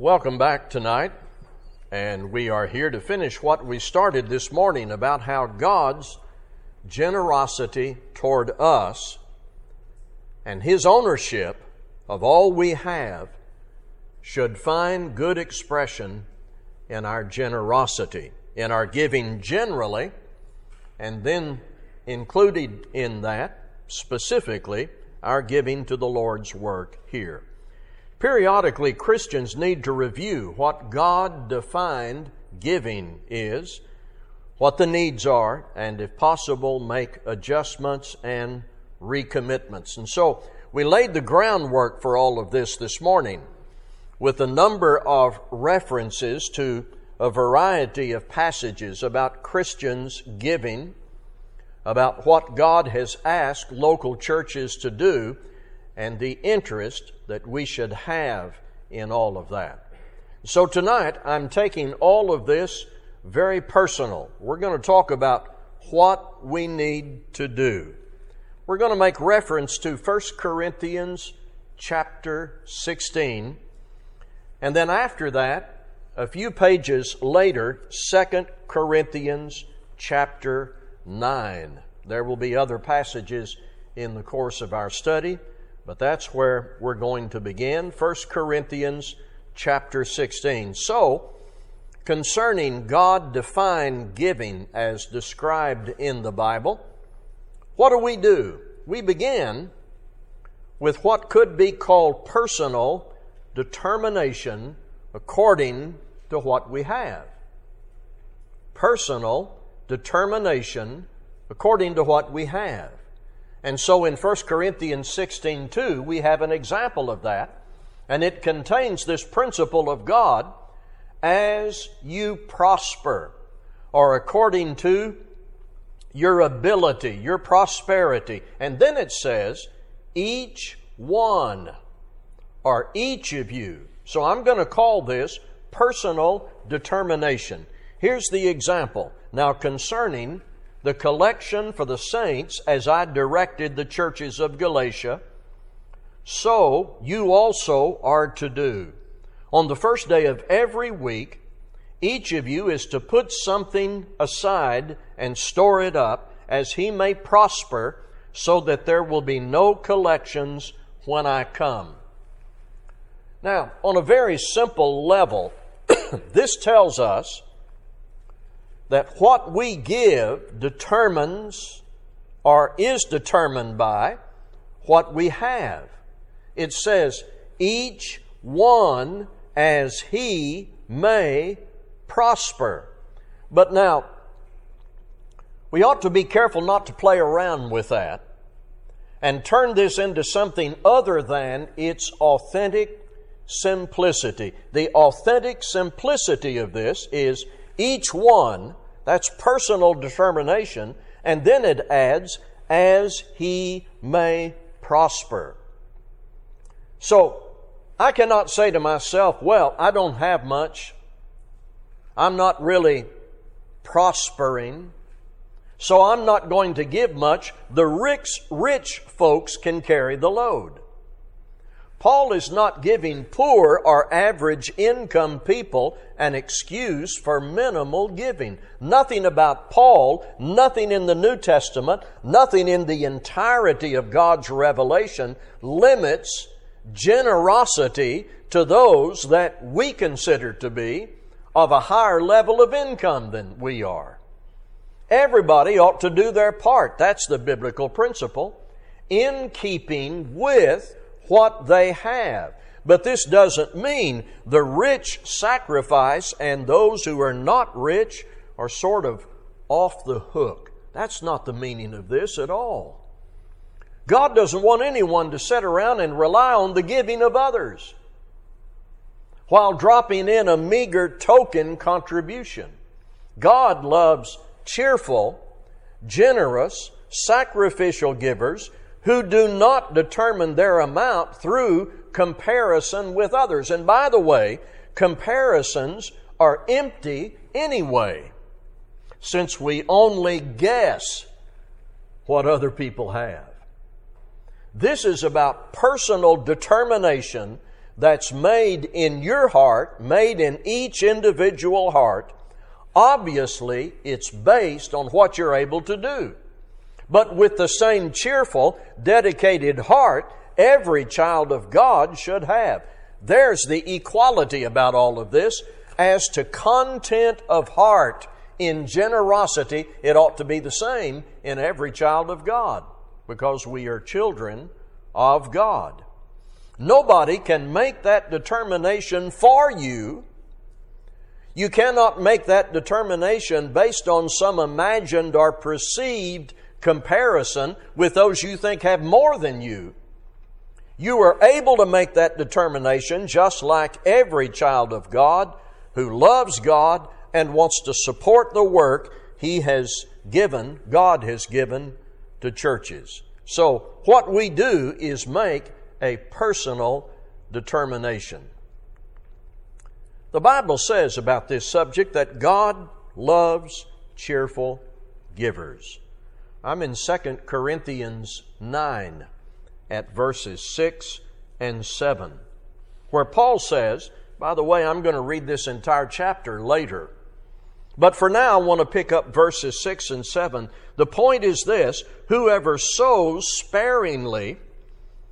Welcome back tonight. And we are here to finish what we started this morning about how God's generosity toward us and His ownership of all we have should find good expression in our generosity, in our giving generally, and then included in that specifically our giving to the Lord's work here. Periodically, Christians need to review what God defined giving is, what the needs are, and if possible, make adjustments and recommitments. And so we laid the groundwork for all of this this morning with a number of references to a variety of passages about Christians giving, about what God has asked local churches to do, and the interest that we should have in all of that. So tonight, I'm taking all of this very personal. We're going to talk about what we need to do. We're going to make reference to 1 Corinthians chapter 16 and then after that, a few pages later, 2 Corinthians chapter 9. There will be other passages in the course of our study, but that's where we're going to begin. 1 Corinthians chapter 16. So, concerning God defined giving as described in the Bible, what do we do? We begin with what could be called personal determination according to what we have. Personal determination according to what we have. And so in 1 Corinthians 16 2, we have an example of that, and it contains this principle of God as you prosper, or according to your ability, your prosperity. And then it says, each one or each of you. So I'm going to call this personal determination. Here's the example. Now, concerning the collection for the saints as I directed the churches of Galatia, so you also are to do. On the first day of every week, each of you is to put something aside and store it up as he may prosper, so that there will be no collections when I come. Now, on a very simple level, this tells us that what we give determines or is determined by what we have. It says, each one as he may prosper. But now, we ought to be careful not to play around with that and turn this into something other than its authentic simplicity. The authentic simplicity of this is each one, that's personal determination, and then it adds, as he may prosper. So, I cannot say to myself, well, I don't have much. I'm not really prospering. So I'm not going to give much. The rich, rich folks can carry the load. Paul is not giving poor or average income people an excuse for minimal giving. Nothing about Paul, nothing in the New Testament, nothing in the entirety of God's revelation limits generosity to those that we consider to be of a higher level of income than we are. Everybody ought to do their part. That's the biblical principle in keeping with what they have. But this doesn't mean the rich sacrifice and those who are not rich are sort of off the hook. That's not the meaning of this at all. God doesn't want anyone to sit around and rely on the giving of others while dropping in a meager token contribution. God loves cheerful, generous, sacrificial givers who do not determine their amount through comparison with others. And by the way, comparisons are empty anyway, since we only guess what other people have. This is about personal determination that's made in your heart, made in each individual heart, obviously it's based on what you're able to do. But with the same cheerful, dedicated heart, every child of God should have. There's the equality about all of this. As to content of heart in generosity, it ought to be the same in every child of God because we are children of God. Nobody can make that determination for you. You cannot make that determination based on some imagined or perceived comparison with those you think have more than you. You are able to make that determination just like every child of God who loves God and wants to support the work He has given, God has given to churches. So, what we do is make a personal determination. The Bible says about this subject that God loves cheerful givers. I'm in 2 Corinthians 9 at verses 6 and 7, where Paul says, by the way, I'm going to read this entire chapter later. But for now, I want to pick up verses 6 and 7. The point is this whoever sows sparingly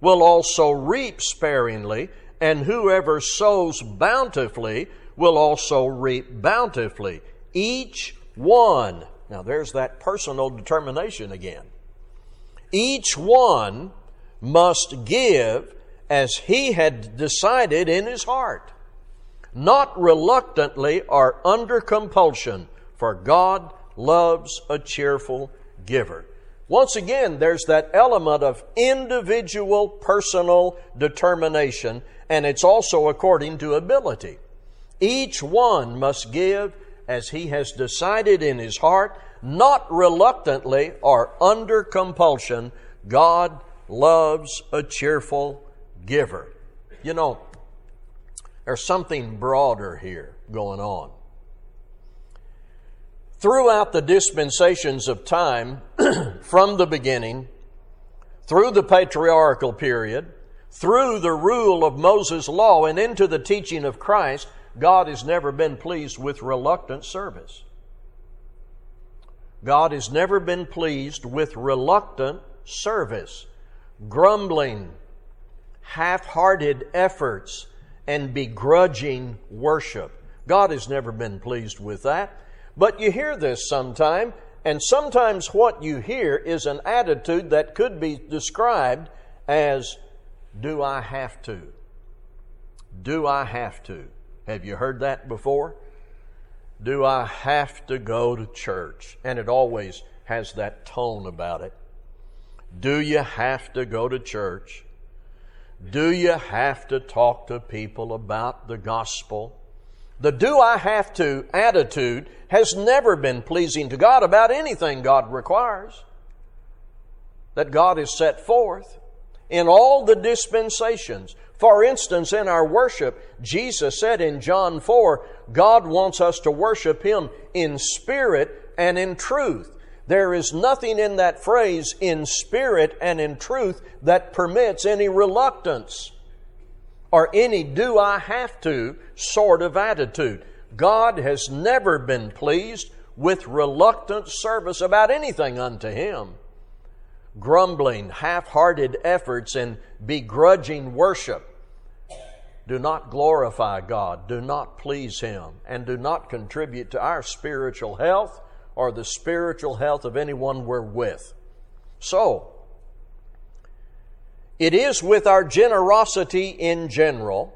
will also reap sparingly, and whoever sows bountifully will also reap bountifully. Each one, now there's that personal determination again. Each one must give as he had decided in his heart, not reluctantly or under compulsion, for God loves a cheerful giver. Once again, there's that element of individual personal determination, and it's also according to ability. Each one must give as he has decided in his heart, not reluctantly or under compulsion. God loves a cheerful giver. You know, there's something broader here going on. Throughout the dispensations of time, from the beginning, through the patriarchal period, through the rule of Moses' law, and into the teaching of Christ, God has never been pleased with reluctant service. God has never been pleased with reluctant service, grumbling, half hearted efforts, and begrudging worship. God has never been pleased with that. But you hear this sometime, and sometimes what you hear is an attitude that could be described as, Do I have to? Do I have to? Have you heard that before? Do I have to go to church? And it always has that tone about it. Do you have to go to church? Do you have to talk to people about the gospel? The do I have to attitude has never been pleasing to God about anything God requires that God has set forth in all the dispensations. For instance, in our worship, Jesus said in John 4, God wants us to worship Him in spirit and in truth. There is nothing in that phrase, in spirit and in truth, that permits any reluctance or any do I have to sort of attitude. God has never been pleased with reluctant service about anything unto Him. Grumbling, half hearted efforts, and begrudging worship do not glorify God, do not please Him, and do not contribute to our spiritual health or the spiritual health of anyone we're with. So, it is with our generosity in general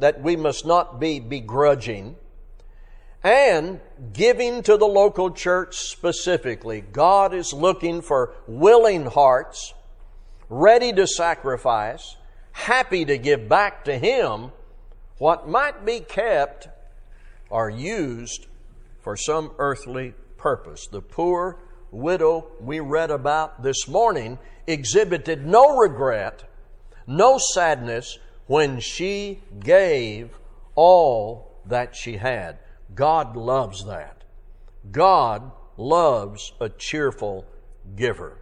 that we must not be begrudging and giving to the local church specifically. God is looking for willing hearts, ready to sacrifice, happy to give back to Him what might be kept or used for some earthly purpose. The poor widow we read about this morning exhibited no regret, no sadness when she gave all that she had. God loves that. God loves a cheerful giver.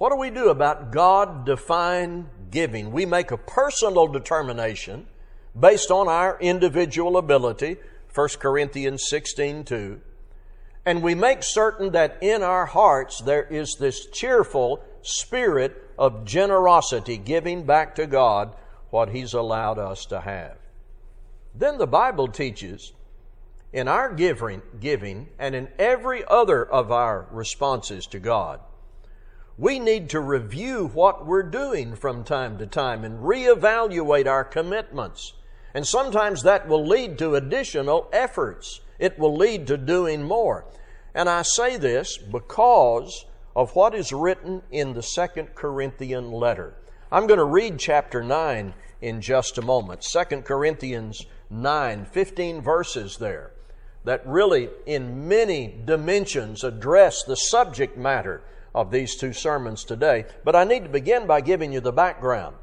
What do we do about God defined giving? We make a personal determination based on our individual ability, 1 Corinthians 16 2. And we make certain that in our hearts there is this cheerful spirit of generosity, giving back to God what He's allowed us to have. Then the Bible teaches in our giving, giving and in every other of our responses to God, we need to review what we're doing from time to time and reevaluate our commitments. And sometimes that will lead to additional efforts. It will lead to doing more. And I say this because of what is written in the Second Corinthian letter. I'm going to read chapter 9 in just a moment. Second Corinthians 9, 15 verses there that really, in many dimensions, address the subject matter of these two sermons today. But I need to begin by giving you the background.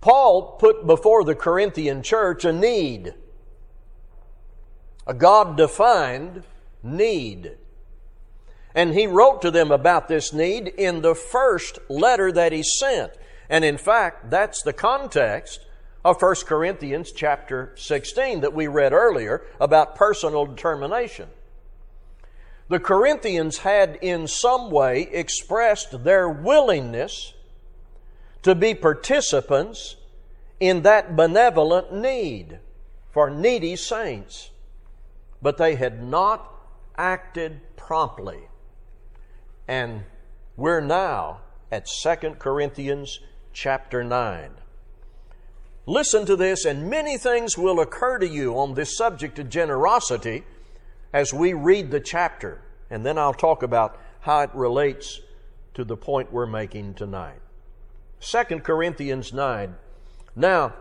Paul put before the Corinthian church a need, a God defined need. And he wrote to them about this need in the first letter that he sent. And in fact, that's the context of 1 Corinthians chapter 16 that we read earlier about personal determination. The Corinthians had in some way expressed their willingness to be participants in that benevolent need for needy saints, but they had not acted promptly. And we're now at 2 Corinthians chapter 9. Listen to this, and many things will occur to you on this subject of generosity as we read the chapter. And then I'll talk about how it relates to the point we're making tonight. 2 Corinthians 9. Now,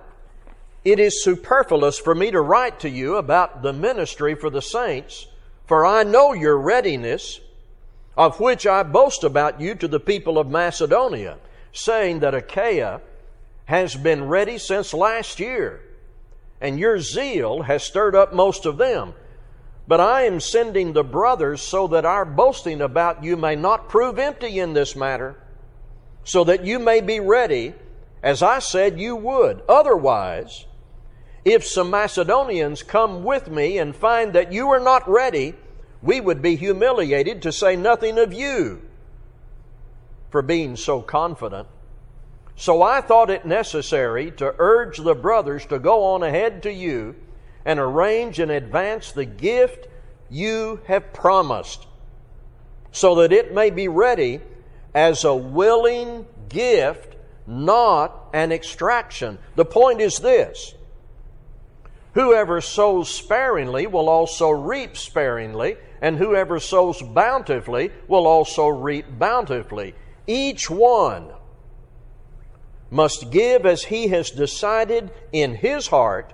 it is superfluous for me to write to you about the ministry for the saints, for I know your readiness, of which I boast about you to the people of Macedonia, saying that Achaia has been ready since last year, and your zeal has stirred up most of them. But I am sending the brothers so that our boasting about you may not prove empty in this matter, so that you may be ready, as I said you would. Otherwise, if some Macedonians come with me and find that you are not ready, we would be humiliated to say nothing of you for being so confident. So I thought it necessary to urge the brothers to go on ahead to you and arrange in advance the gift you have promised, so that it may be ready as a willing gift, not an extraction. The point is this Whoever sows sparingly will also reap sparingly, and whoever sows bountifully will also reap bountifully. Each one must give as he has decided in his heart,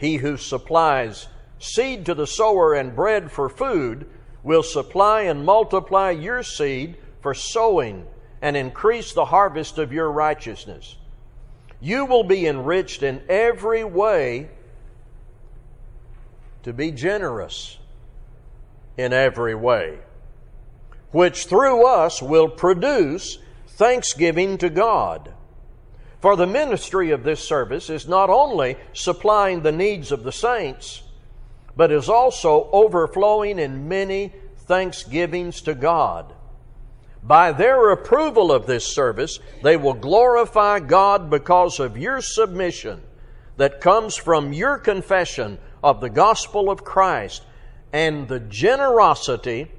He who supplies seed to the sower and bread for food will supply and multiply your seed for sowing and increase the harvest of your righteousness. You will be enriched in every way to be generous in every way, which through us will produce thanksgiving to God. For the ministry of this service is not only supplying the needs of the saints, but is also overflowing in many thanksgivings to God. By their approval of this service, they will glorify God because of your submission that comes from your confession of the gospel of Christ and the generosity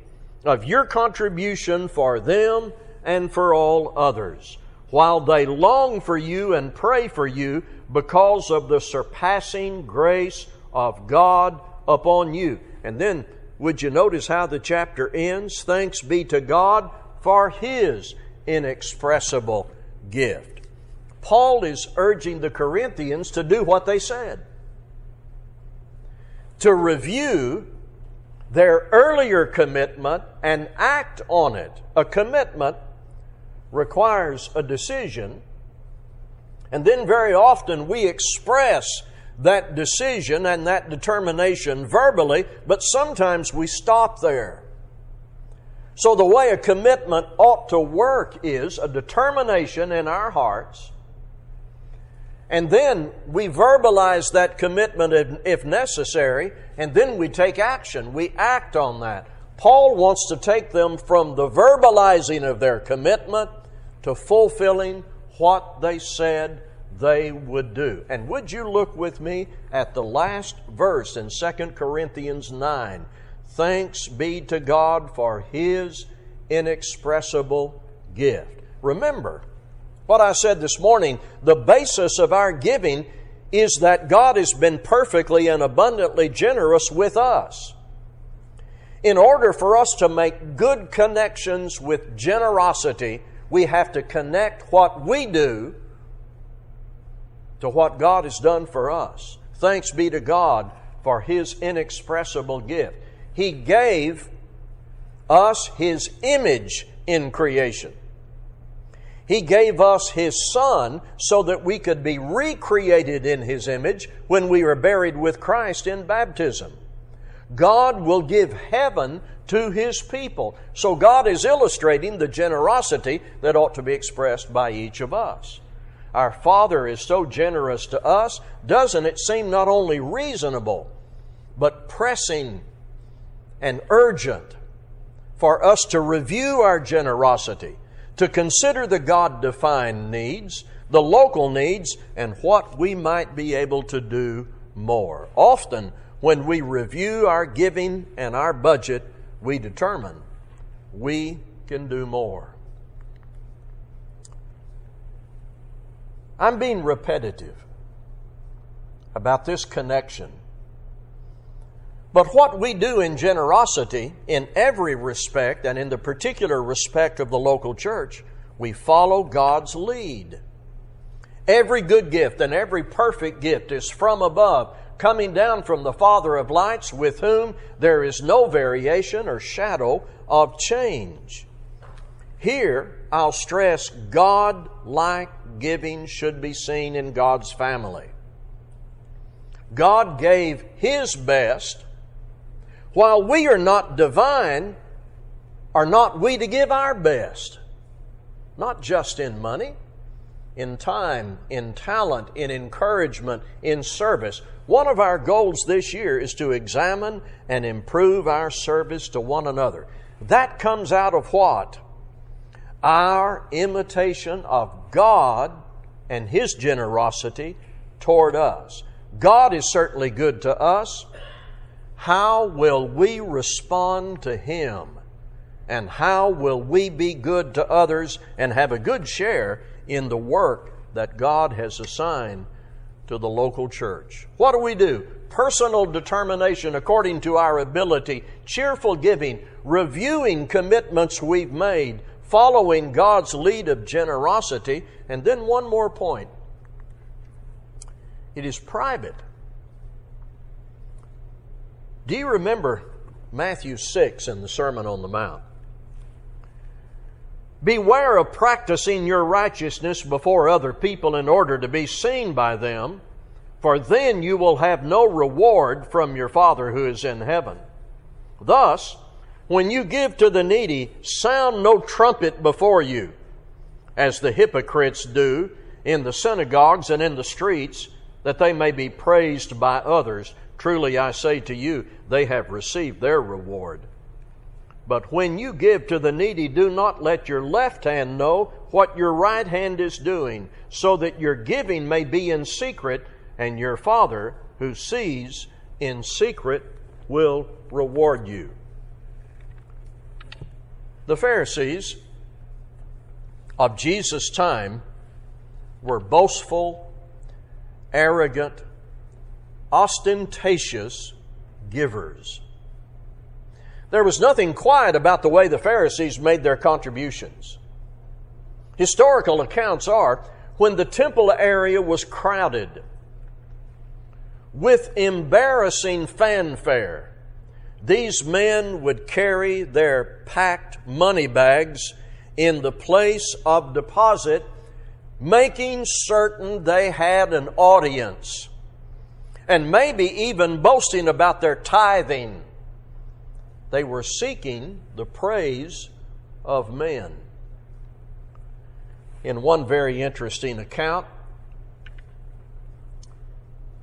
of your contribution for them and for all others, while they long for you and pray for you because of the surpassing grace of God upon you. And then, would you notice how the chapter ends? Thanks be to God for His inexpressible gift. Paul is urging the Corinthians to do what they said to review their earlier commitment and act on it. A commitment requires a decision, and then very often we express that decision and that determination verbally, but sometimes we stop there. So, the way a commitment ought to work is a determination in our hearts, and then we verbalize that commitment if necessary, and then we take action. We act on that. Paul wants to take them from the verbalizing of their commitment to fulfilling what they said they would do. And would you look with me at the last verse in 2 Corinthians 9? Thanks be to God for His inexpressible gift. Remember what I said this morning the basis of our giving is that God has been perfectly and abundantly generous with us. In order for us to make good connections with generosity, we have to connect what we do to what God has done for us. Thanks be to God for His inexpressible gift. He gave us His image in creation. He gave us His Son so that we could be recreated in His image when we were buried with Christ in baptism. God will give heaven to His people. So God is illustrating the generosity that ought to be expressed by each of us our Father is so generous to us, doesn't it seem not only reasonable, but pressing and urgent for us to review our generosity, to consider the God defined needs, the local needs, and what we might be able to do more? Often, when we review our giving and our budget, we determine we can do more. I'm being repetitive about this connection. But what we do in generosity, in every respect, and in the particular respect of the local church, we follow God's lead. Every good gift and every perfect gift is from above, coming down from the Father of lights, with whom there is no variation or shadow of change. Here, I'll stress God like giving should be seen in God's family. God gave His best. While we are not divine, are not we to give our best? Not just in money, in time, in talent, in encouragement, in service. One of our goals this year is to examine and improve our service to one another. That comes out of what? our imitation of God and His generosity toward us. God is certainly good to us. How will we respond to Him? And how will we be good to others and have a good share in the work that God has assigned to the local church? What do we do? Personal determination according to our ability, cheerful giving, reviewing commitments we've made, following God's lead of generosity. And then one more point it is private. Do you remember Matthew 6 in the Sermon on the Mount? Beware of practicing your righteousness before other people in order to be seen by them, for then you will have no reward from your Father who is in heaven. Thus, when you give to the needy, sound no trumpet before you, as the hypocrites do in the synagogues and in the streets, that they may be praised by others. Truly I say to you, they have received their reward. But when you give to the needy, do not let your left hand know what your right hand is doing, so that your giving may be in secret, and your Father, who sees in secret, will reward you. The Pharisees of Jesus' time were boastful, arrogant, ostentatious givers. There was nothing quiet about the way the Pharisees made their contributions. Historical accounts are when the temple area was crowded with embarrassing fanfare, these men would carry their packed money bags in the place of deposit, making certain they had an audience, and maybe even boasting about their tithing. They were seeking the praise of men. In one very interesting account,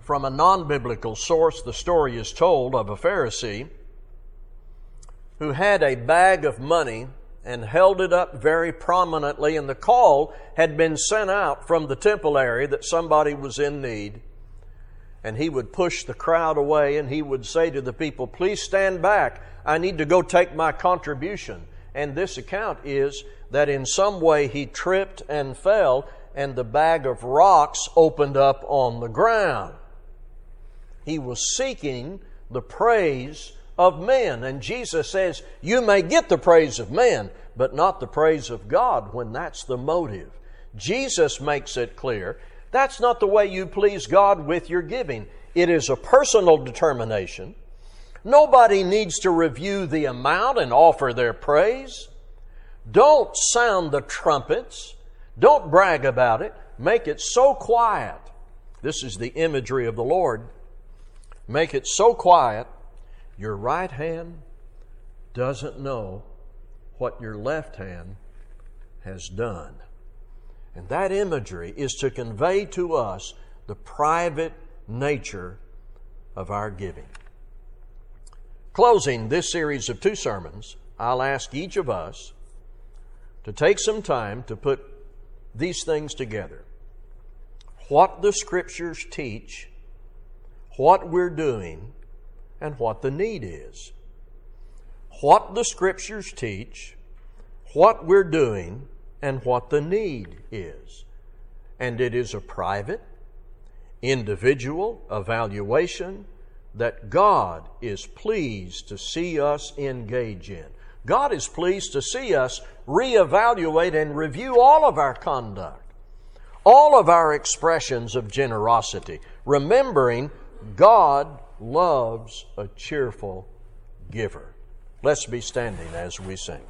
from a non biblical source, the story is told of a Pharisee who had a bag of money and held it up very prominently, and the call had been sent out from the temple area that somebody was in need. And he would push the crowd away and he would say to the people, Please stand back. I need to go take my contribution. And this account is that in some way he tripped and fell, and the bag of rocks opened up on the ground. He was seeking the praise of men. And Jesus says, You may get the praise of men, but not the praise of God when that's the motive. Jesus makes it clear that's not the way you please God with your giving. It is a personal determination. Nobody needs to review the amount and offer their praise. Don't sound the trumpets. Don't brag about it. Make it so quiet. This is the imagery of the Lord. Make it so quiet your right hand doesn't know what your left hand has done. And that imagery is to convey to us the private nature of our giving. Closing this series of two sermons, I'll ask each of us to take some time to put these things together. What the Scriptures teach, what we're doing, and what the need is. What the Scriptures teach, what we're doing, and what the need is. And it is a private, individual evaluation that God is pleased to see us engage in. God is pleased to see us reevaluate and review all of our conduct, all of our expressions of generosity, remembering God loves a cheerful giver. Let's be standing as we sing.